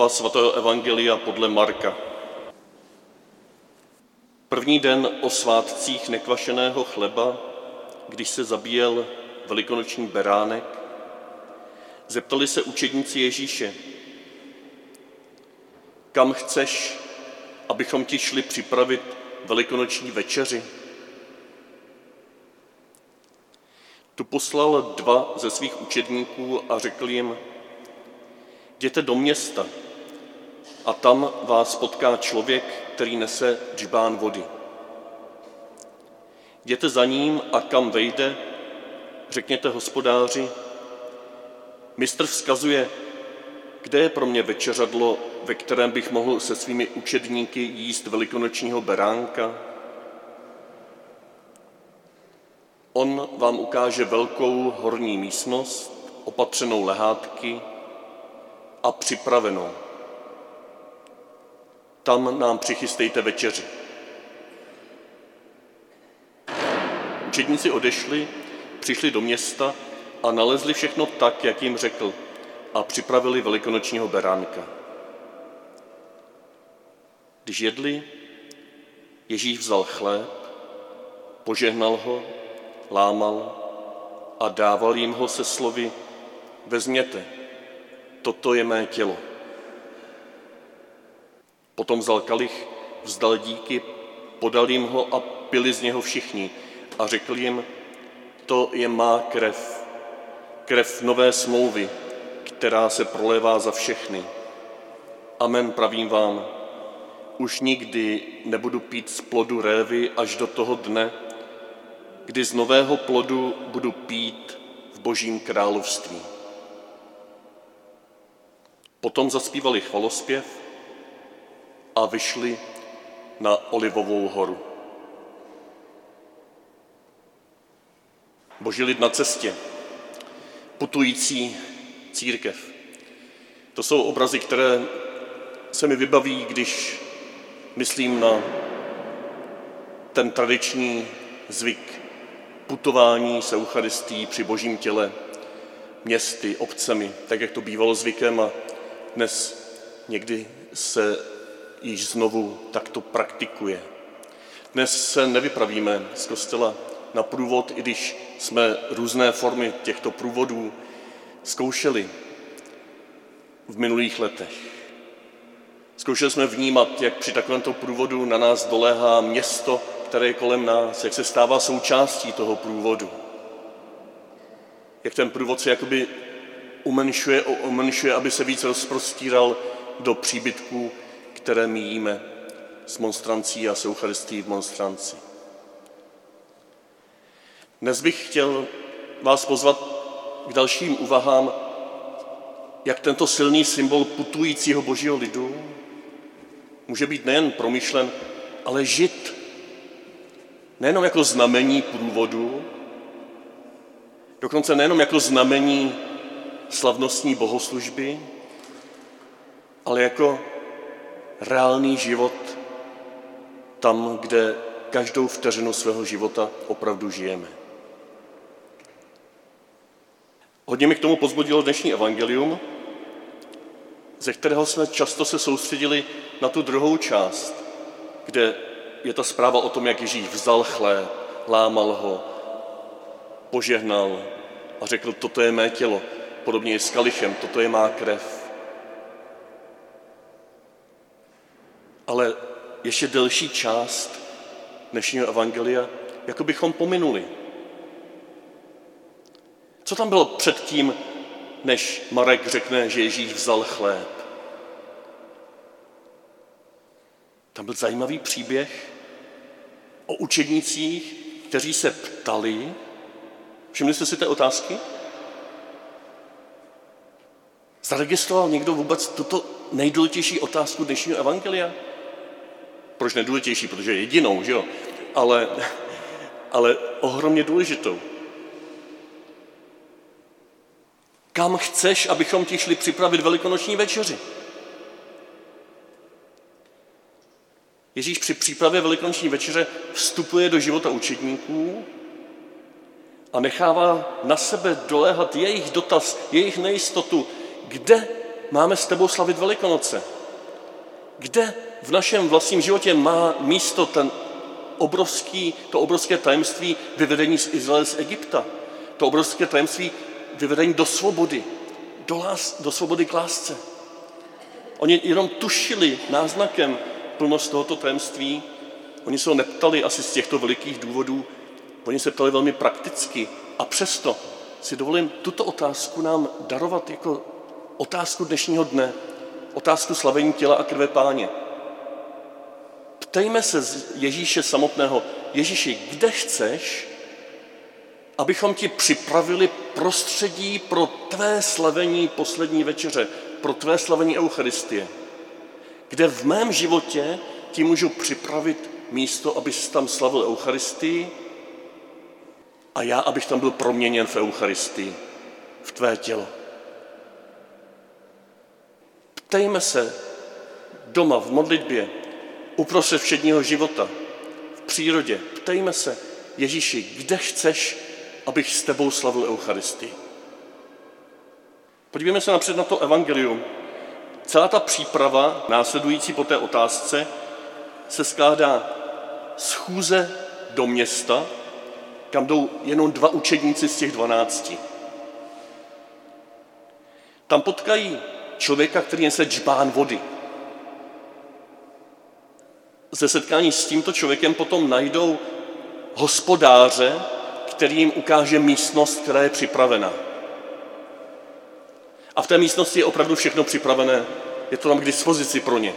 Slova svatého Evangelia podle Marka. První den o svátcích nekvašeného chleba, když se zabíjel velikonoční beránek, zeptali se učedníci Ježíše, kam chceš, abychom ti šli připravit velikonoční večeři? Tu poslal dva ze svých učedníků a řekl jim, Jděte do města a tam vás potká člověk, který nese džbán vody. Jděte za ním a kam vejde, řekněte hospodáři, mistr vzkazuje, kde je pro mě večeřadlo, ve kterém bych mohl se svými učedníky jíst velikonočního beránka? On vám ukáže velkou horní místnost, opatřenou lehátky, a připravenou. Tam nám přichystejte večeři. Učedníci odešli, přišli do města a nalezli všechno tak, jak jim řekl, a připravili velikonočního beránka. Když jedli, Ježíš vzal chléb, požehnal ho, lámal a dával jim ho se slovy vezměte, toto je mé tělo. Potom vzal kalich, vzdal díky, podal jim ho a pili z něho všichni a řekl jim, to je má krev, krev nové smlouvy, která se prolévá za všechny. Amen, pravím vám, už nikdy nebudu pít z plodu révy až do toho dne, kdy z nového plodu budu pít v božím království. Potom zaspívali chvalospěv a vyšli na Olivovou horu. Boží lid na cestě, putující církev. To jsou obrazy, které se mi vybaví, když myslím na ten tradiční zvyk putování se Eucharistí při božím těle městy, obcemi, tak jak to bývalo zvykem a dnes někdy se již znovu takto praktikuje. Dnes se nevypravíme z kostela na průvod, i když jsme různé formy těchto průvodů zkoušeli v minulých letech. Zkoušeli jsme vnímat, jak při takovémto průvodu na nás doléhá město, které je kolem nás, jak se stává součástí toho průvodu. Jak ten průvod se jakoby umenšuje, umenšuje, aby se víc rozprostíral do příbytků, které míjíme s monstrancí a s v monstranci. Dnes bych chtěl vás pozvat k dalším úvahám, jak tento silný symbol putujícího božího lidu může být nejen promyšlen, ale žit. Nejenom jako znamení průvodu, dokonce nejenom jako znamení slavnostní bohoslužby, ale jako reálný život tam, kde každou vteřinu svého života opravdu žijeme. Hodně mi k tomu pozbudilo dnešní evangelium, ze kterého jsme často se soustředili na tu druhou část, kde je ta zpráva o tom, jak Ježíš vzal chléb, lámal ho, požehnal a řekl, toto je mé tělo, podobně je s kalichem, toto je má krev. Ale ještě delší část dnešního evangelia, jako bychom pominuli. Co tam bylo předtím, než Marek řekne, že Ježíš vzal chléb? Tam byl zajímavý příběh o učednících, kteří se ptali, všimli jste si té otázky? Zaregistroval někdo vůbec tuto nejdůležitější otázku dnešního evangelia? Proč nejdůležitější? Protože je jedinou, že jo? Ale, ale ohromně důležitou. Kam chceš, abychom ti šli připravit velikonoční večeři? Ježíš při přípravě velikonoční večeře vstupuje do života učedníků a nechává na sebe doléhat jejich dotaz, jejich nejistotu, kde máme s tebou slavit Velikonoce? Kde v našem vlastním životě má místo ten obrovský, to obrovské tajemství vyvedení z Izraele z Egypta? To obrovské tajemství vyvedení do svobody, do, lás, do svobody k lásce. Oni jenom tušili náznakem plnost tohoto tajemství. Oni se ho neptali asi z těchto velikých důvodů, oni se ptali velmi prakticky. A přesto si dovolím tuto otázku nám darovat jako otázku dnešního dne, otázku slavení těla a krve páně. Ptejme se Ježíše samotného, Ježíši, kde chceš, abychom ti připravili prostředí pro tvé slavení poslední večeře, pro tvé slavení Eucharistie, kde v mém životě ti můžu připravit místo, abys tam slavil Eucharistii a já, abych tam byl proměněn v Eucharistii, v tvé tělo. Ptejme se doma v modlitbě, uprostřed všedního života, v přírodě. Ptejme se, Ježíši, kde chceš, abych s tebou slavil Eucharistii? Podívejme se napřed na to evangelium. Celá ta příprava, následující po té otázce, se skládá schůze do města, kam jdou jenom dva učedníci z těch dvanácti. Tam potkají člověka, který nese džbán vody. Ze setkání s tímto člověkem potom najdou hospodáře, který jim ukáže místnost, která je připravena. A v té místnosti je opravdu všechno připravené. Je to tam k dispozici pro ně.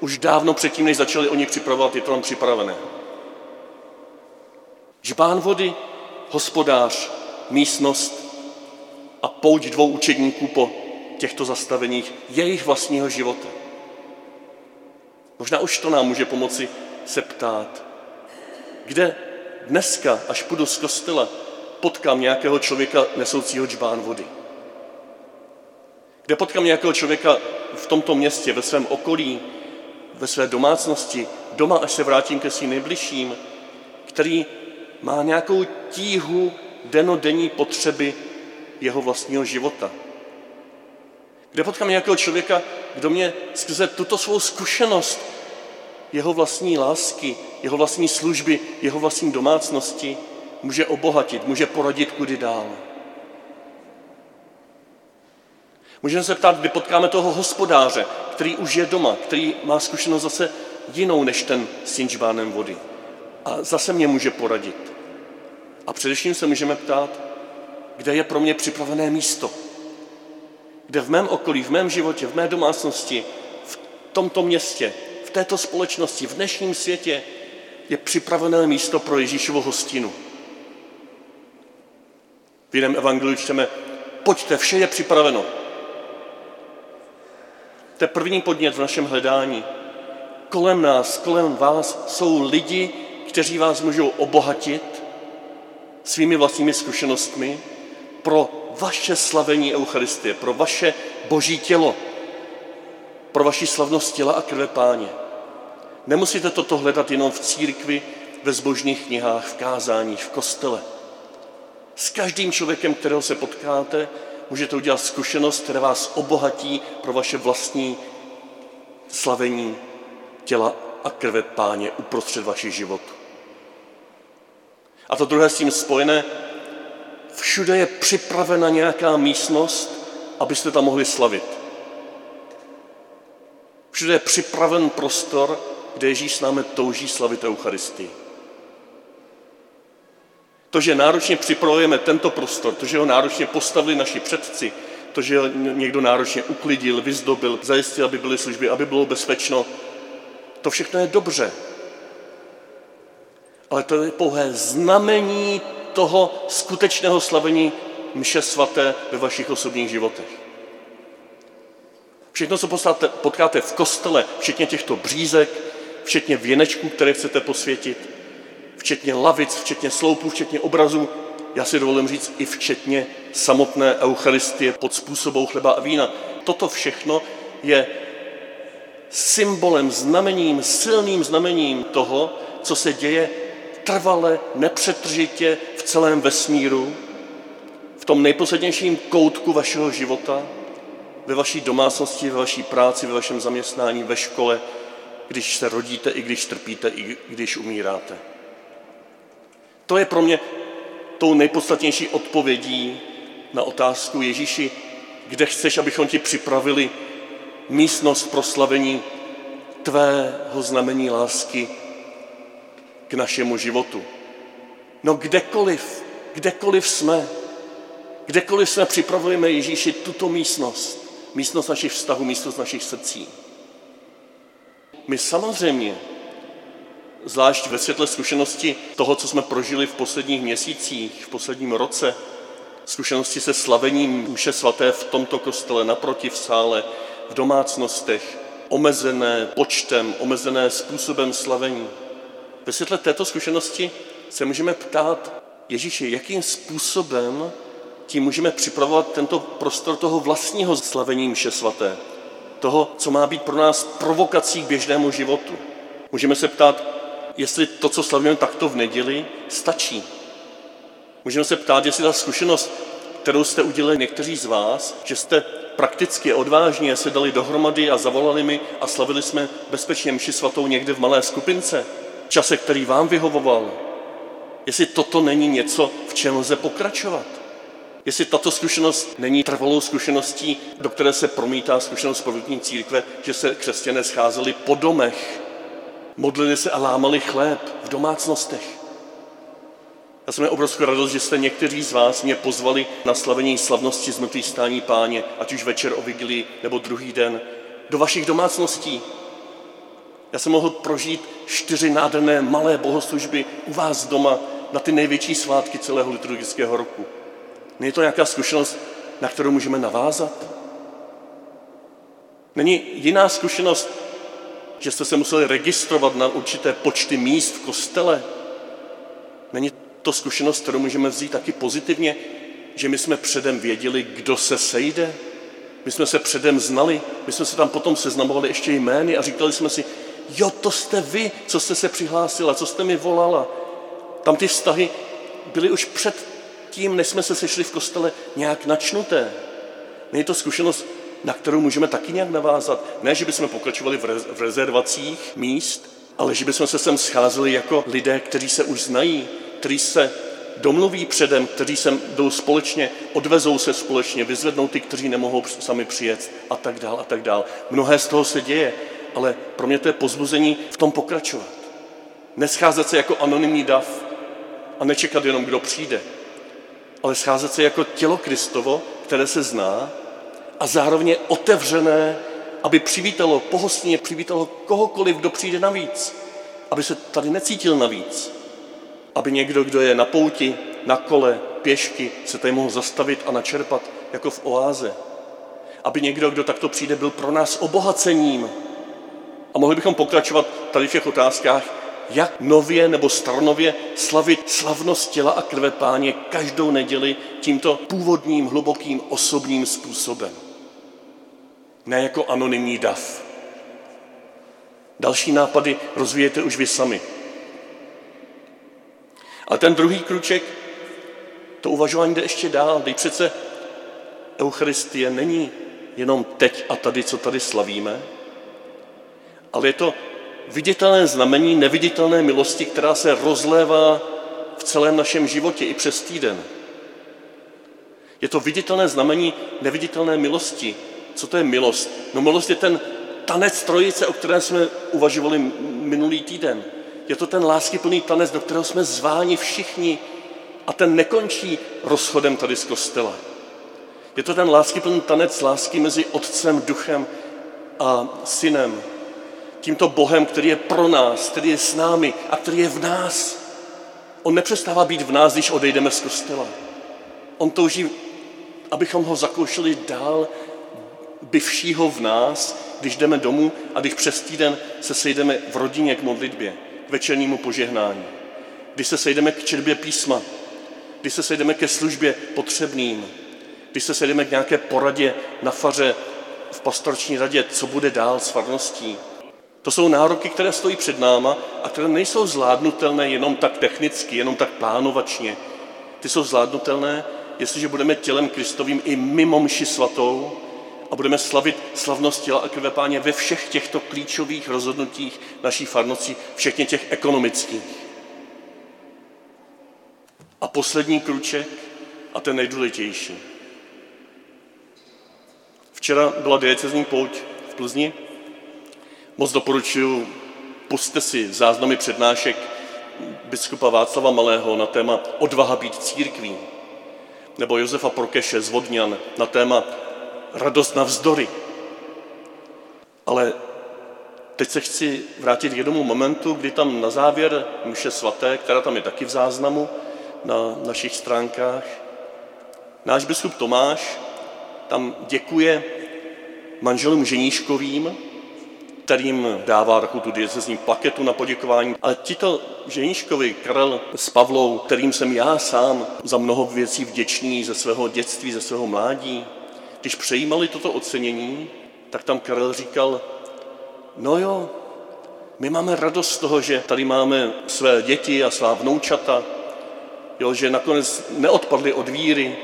Už dávno předtím, než začali oni připravovat, je to tam připravené. Žbán vody, hospodář, místnost a pouť dvou učedníků po těchto zastaveních jejich vlastního života. Možná už to nám může pomoci se ptát, kde dneska, až půjdu z kostela, potkám nějakého člověka nesoucího džbán vody. Kde potkám nějakého člověka v tomto městě, ve svém okolí, ve své domácnosti, doma, až se vrátím ke svým nejbližším, který má nějakou tíhu denodenní potřeby jeho vlastního života kde potkám nějakého člověka, kdo mě skrze tuto svou zkušenost jeho vlastní lásky, jeho vlastní služby, jeho vlastní domácnosti může obohatit, může poradit kudy dál. Můžeme se ptát, kdy potkáme toho hospodáře, který už je doma, který má zkušenost zase jinou než ten s tím vody. A zase mě může poradit. A především se můžeme ptát, kde je pro mě připravené místo, kde v mém okolí, v mém životě, v mé domácnosti, v tomto městě, v této společnosti, v dnešním světě je připravené místo pro Ježíšovu hostinu. V jiném evangeliu čteme, pojďte, vše je připraveno. To je první podnět v našem hledání. Kolem nás, kolem vás jsou lidi, kteří vás můžou obohatit svými vlastními zkušenostmi pro vaše slavení Eucharistie, pro vaše boží tělo, pro vaši slavnost těla a krve páně. Nemusíte toto hledat jenom v církvi, ve zbožných knihách, v kázáních, v kostele. S každým člověkem, kterého se potkáte, můžete udělat zkušenost, která vás obohatí pro vaše vlastní slavení těla a krve páně uprostřed vašich životů. A to druhé s tím spojené, všude je připravena nějaká místnost, abyste tam mohli slavit. Všude je připraven prostor, kde Ježíš s námi touží slavit Eucharistii. To, že náročně připravujeme tento prostor, to, že ho náročně postavili naši předci, to, že ho někdo náročně uklidil, vyzdobil, zajistil, aby byly služby, aby bylo bezpečno, To všechno je dobře. Ale to je pouhé znamení toho skutečného slavení mše svaté ve vašich osobních životech. Všechno, co potkáte v kostele, včetně těchto břízek, včetně věnečků, které chcete posvětit, včetně lavic, včetně sloupů, včetně obrazů, já si dovolím říct i včetně samotné eucharistie pod způsobou chleba a vína. Toto všechno je symbolem, znamením, silným znamením toho, co se děje trvale, nepřetržitě v celém vesmíru, v tom nejposlednějším koutku vašeho života, ve vaší domácnosti, ve vaší práci, ve vašem zaměstnání, ve škole, když se rodíte, i když trpíte, i když umíráte. To je pro mě tou nejpodstatnější odpovědí na otázku Ježíši, kde chceš, abychom ti připravili místnost pro slavení tvého znamení lásky k našemu životu. No kdekoliv, kdekoliv jsme, kdekoliv jsme připravujeme Ježíši tuto místnost, místnost našich vztahů, místnost našich srdcí. My samozřejmě zvlášť ve světle zkušenosti toho, co jsme prožili v posledních měsících, v posledním roce, zkušenosti se slavením Mše svaté v tomto kostele, naproti v sále, v domácnostech, omezené počtem, omezené způsobem slavení. Ve světle této zkušenosti se můžeme ptát Ježíši, jakým způsobem tím můžeme připravovat tento prostor toho vlastního slavení Mše svaté, toho, co má být pro nás provokací k běžnému životu. Můžeme se ptát, jestli to, co slavíme takto v neděli, stačí. Můžeme se ptát, jestli ta zkušenost, kterou jste udělali někteří z vás, že jste prakticky odvážně se dali dohromady a zavolali mi a slavili jsme bezpečně mši svatou někde v malé skupince, čase, který vám vyhovoval. Jestli toto není něco, v čem lze pokračovat. Jestli tato zkušenost není trvalou zkušeností, do které se promítá zkušenost prvotní církve, že se křesťané scházeli po domech, modlili se a lámali chléb v domácnostech. Já jsem měl obrovskou radost, že jste někteří z vás mě pozvali na slavení slavnosti zmrtvých stání páně, ať už večer o vigilii nebo druhý den, do vašich domácností. Já jsem mohl prožít čtyři nádherné malé bohoslužby u vás doma na ty největší svátky celého liturgického roku. Není to nějaká zkušenost, na kterou můžeme navázat? Není jiná zkušenost, že jste se museli registrovat na určité počty míst v kostele. Není to zkušenost, kterou můžeme vzít taky pozitivně, že my jsme předem věděli, kdo se sejde. My jsme se předem znali, my jsme se tam potom seznamovali ještě jmény a říkali jsme si, jo, to jste vy, co jste se přihlásila, co jste mi volala. Tam ty vztahy byly už před tím, než jsme se sešli v kostele, nějak načnuté. Není to zkušenost na kterou můžeme taky nějak navázat. Ne, že bychom pokračovali v rezervacích míst, ale že bychom se sem scházeli jako lidé, kteří se už znají, kteří se domluví předem, kteří sem jdou společně, odvezou se společně, vyzvednou ty, kteří nemohou sami přijet a tak dál a tak dál. Mnohé z toho se děje, ale pro mě to je pozbuzení v tom pokračovat. Nescházet se jako anonymní dav a nečekat jenom, kdo přijde, ale scházet se jako tělo Kristovo, které se zná a zároveň otevřené, aby přivítalo, pohostně přivítalo kohokoliv, kdo přijde navíc. Aby se tady necítil navíc. Aby někdo, kdo je na pouti, na kole, pěšky, se tady mohl zastavit a načerpat jako v oáze. Aby někdo, kdo takto přijde, byl pro nás obohacením. A mohli bychom pokračovat tady v těch otázkách, jak nově nebo staronově slavit slavnost těla a krve páně každou neděli tímto původním, hlubokým, osobním způsobem ne jako anonymní dav. Další nápady rozvíjete už vy sami. Ale ten druhý kruček, to uvažování jde ještě dál. Teď přece Eucharistie není jenom teď a tady, co tady slavíme, ale je to viditelné znamení neviditelné milosti, která se rozlévá v celém našem životě i přes týden. Je to viditelné znamení neviditelné milosti, co to je milost? No milost je ten tanec trojice, o kterém jsme uvažovali minulý týden. Je to ten láskyplný tanec, do kterého jsme zváni všichni a ten nekončí rozchodem tady z kostela. Je to ten láskyplný tanec lásky mezi otcem, duchem a synem. Tímto Bohem, který je pro nás, který je s námi a který je v nás. On nepřestává být v nás, když odejdeme z kostela. On touží, abychom ho zakoušeli dál, byvšího v nás, když jdeme domů a když přes týden se sejdeme v rodině k modlitbě, k večernímu požehnání, když se sejdeme k četbě písma, když se sejdeme ke službě potřebným, když se sejdeme k nějaké poradě na faře v pastorční radě, co bude dál s farností. To jsou nároky, které stojí před náma a které nejsou zvládnutelné jenom tak technicky, jenom tak plánovačně. Ty jsou zvládnutelné, jestliže budeme tělem Kristovým i mimo mši svatou a budeme slavit slavnost těla a krve páně ve všech těchto klíčových rozhodnutích naší farnosti, včetně těch ekonomických. A poslední kruček, a ten nejdůležitější. Včera byla diecezní pouť v Plzni. Moc doporučuji, puste si záznamy přednášek biskupa Václava Malého na téma Odvaha být církví, nebo Josefa Prokeše z Vodňan na téma Radost na vzdory. Ale teď se chci vrátit k jednomu momentu, kdy tam na závěr mše svaté, která tam je taky v záznamu na našich stránkách, náš biskup Tomáš tam děkuje manželům ženíškovým, kterým dává takovou tu diecezní plaketu na poděkování. Ale tito ženíškovi, Karel s Pavlou, kterým jsem já sám za mnoho věcí vděčný ze svého dětství, ze svého mládí, když přejímali toto ocenění, tak tam Karel říkal, no jo, my máme radost z toho, že tady máme své děti a svá vnoučata, jo, že nakonec neodpadli od víry,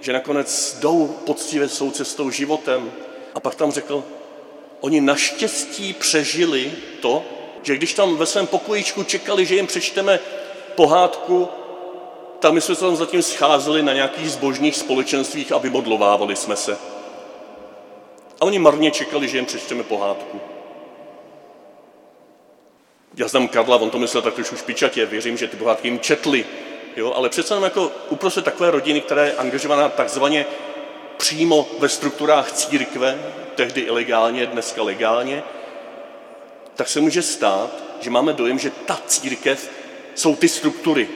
že nakonec jdou poctivě svou cestou životem. A pak tam řekl, oni naštěstí přežili to, že když tam ve svém pokojíčku čekali, že jim přečteme pohádku, tam my jsme se tam zatím scházeli na nějakých zbožných společenstvích a vymodlovávali jsme se. A oni marně čekali, že jim přečteme pohádku. Já znám Karla, on to myslel tak trošku špičatě, věřím, že ty pohádky jim četli, jo, ale přece jenom jako uprostřed takové rodiny, která je angažovaná takzvaně přímo ve strukturách církve, tehdy ilegálně, dneska legálně, tak se může stát, že máme dojem, že ta církev jsou ty struktury.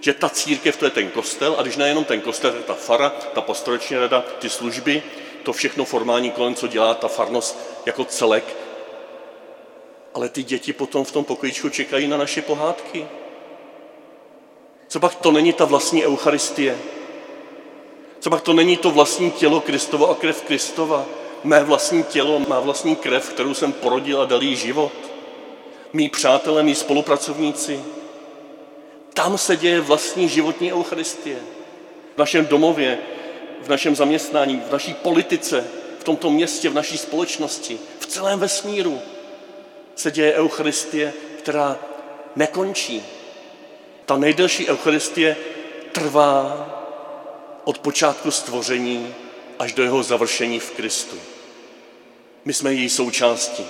Že ta církev to je ten kostel a když nejenom ten kostel, je ta fara, ta pastorační rada, ty služby, to všechno formální kolem, co dělá ta farnost jako celek. Ale ty děti potom v tom pokojičku čekají na naše pohádky. Co pak to není ta vlastní eucharistie? Co pak to není to vlastní tělo Kristovo a krev Kristova? Mé vlastní tělo, má vlastní krev, kterou jsem porodil a dal jí život. Mí přátelé, mý spolupracovníci. Tam se děje vlastní životní eucharistie. V našem domově, v našem zaměstnání, v naší politice, v tomto městě, v naší společnosti, v celém vesmíru se děje eucharistie, která nekončí. Ta nejdelší eucharistie trvá od počátku stvoření až do jeho završení v Kristu. My jsme její součástí.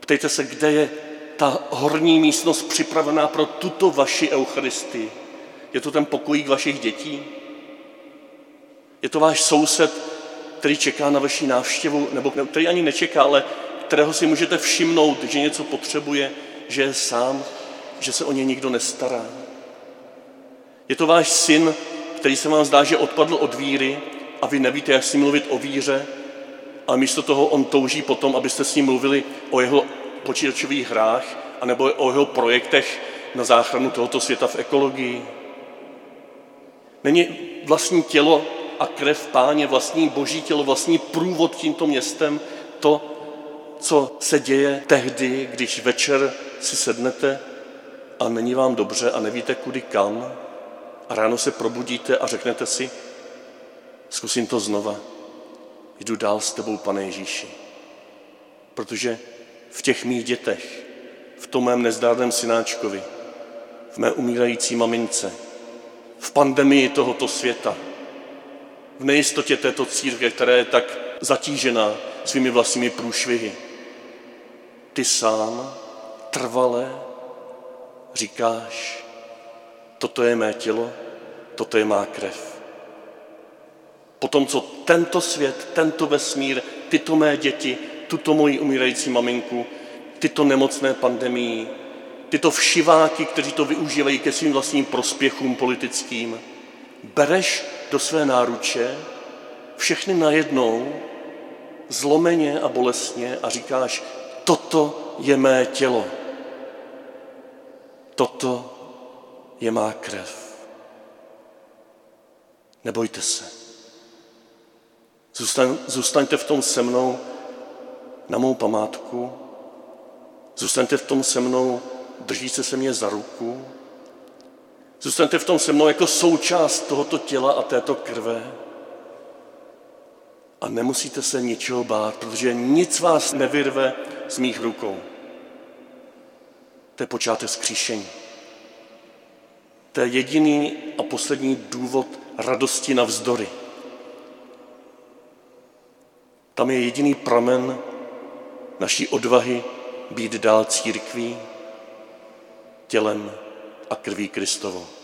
Ptejte se, kde je ta horní místnost připravená pro tuto vaši eucharistii. Je to ten pokojík vašich dětí? Je to váš soused, který čeká na vaši návštěvu, nebo který ani nečeká, ale kterého si můžete všimnout, že něco potřebuje, že je sám, že se o ně nikdo nestará. Je to váš syn, který se vám zdá, že odpadl od víry a vy nevíte, jak si mluvit o víře, ale místo toho on touží potom, abyste s ním mluvili o jeho počítačových hrách anebo o jeho projektech na záchranu tohoto světa v ekologii. Není vlastní tělo a krev páně, vlastní boží tělo, vlastní průvod tímto městem to, co se děje tehdy, když večer si sednete a není vám dobře a nevíte kudy kam a ráno se probudíte a řeknete si, zkusím to znova, jdu dál s tebou, pane Ježíši. Protože v těch mých dětech, v tom mém nezdárném synáčkovi, v mé umírající mamince, v pandemii tohoto světa, v nejistotě této církve, která je tak zatížená svými vlastními průšvihy. Ty sám trvale říkáš, toto je mé tělo, toto je má krev. Potom, co tento svět, tento vesmír, tyto mé děti tuto moji umírající maminku, tyto nemocné pandemii, tyto všiváky, kteří to využívají ke svým vlastním prospěchům politickým, bereš do své náruče všechny najednou, zlomeně a bolestně a říkáš, toto je mé tělo, toto je má krev. Nebojte se. Zůstaň, zůstaňte v tom se mnou na mou památku, zůstaňte v tom se mnou, držíte se mě za ruku, zůstaňte v tom se mnou jako součást tohoto těla a této krve a nemusíte se ničeho bát, protože nic vás nevyrve z mých rukou. To je počátek skříšení. To je jediný a poslední důvod radosti na vzdory. Tam je jediný pramen naší odvahy být dál církví, tělem a krví Kristovo.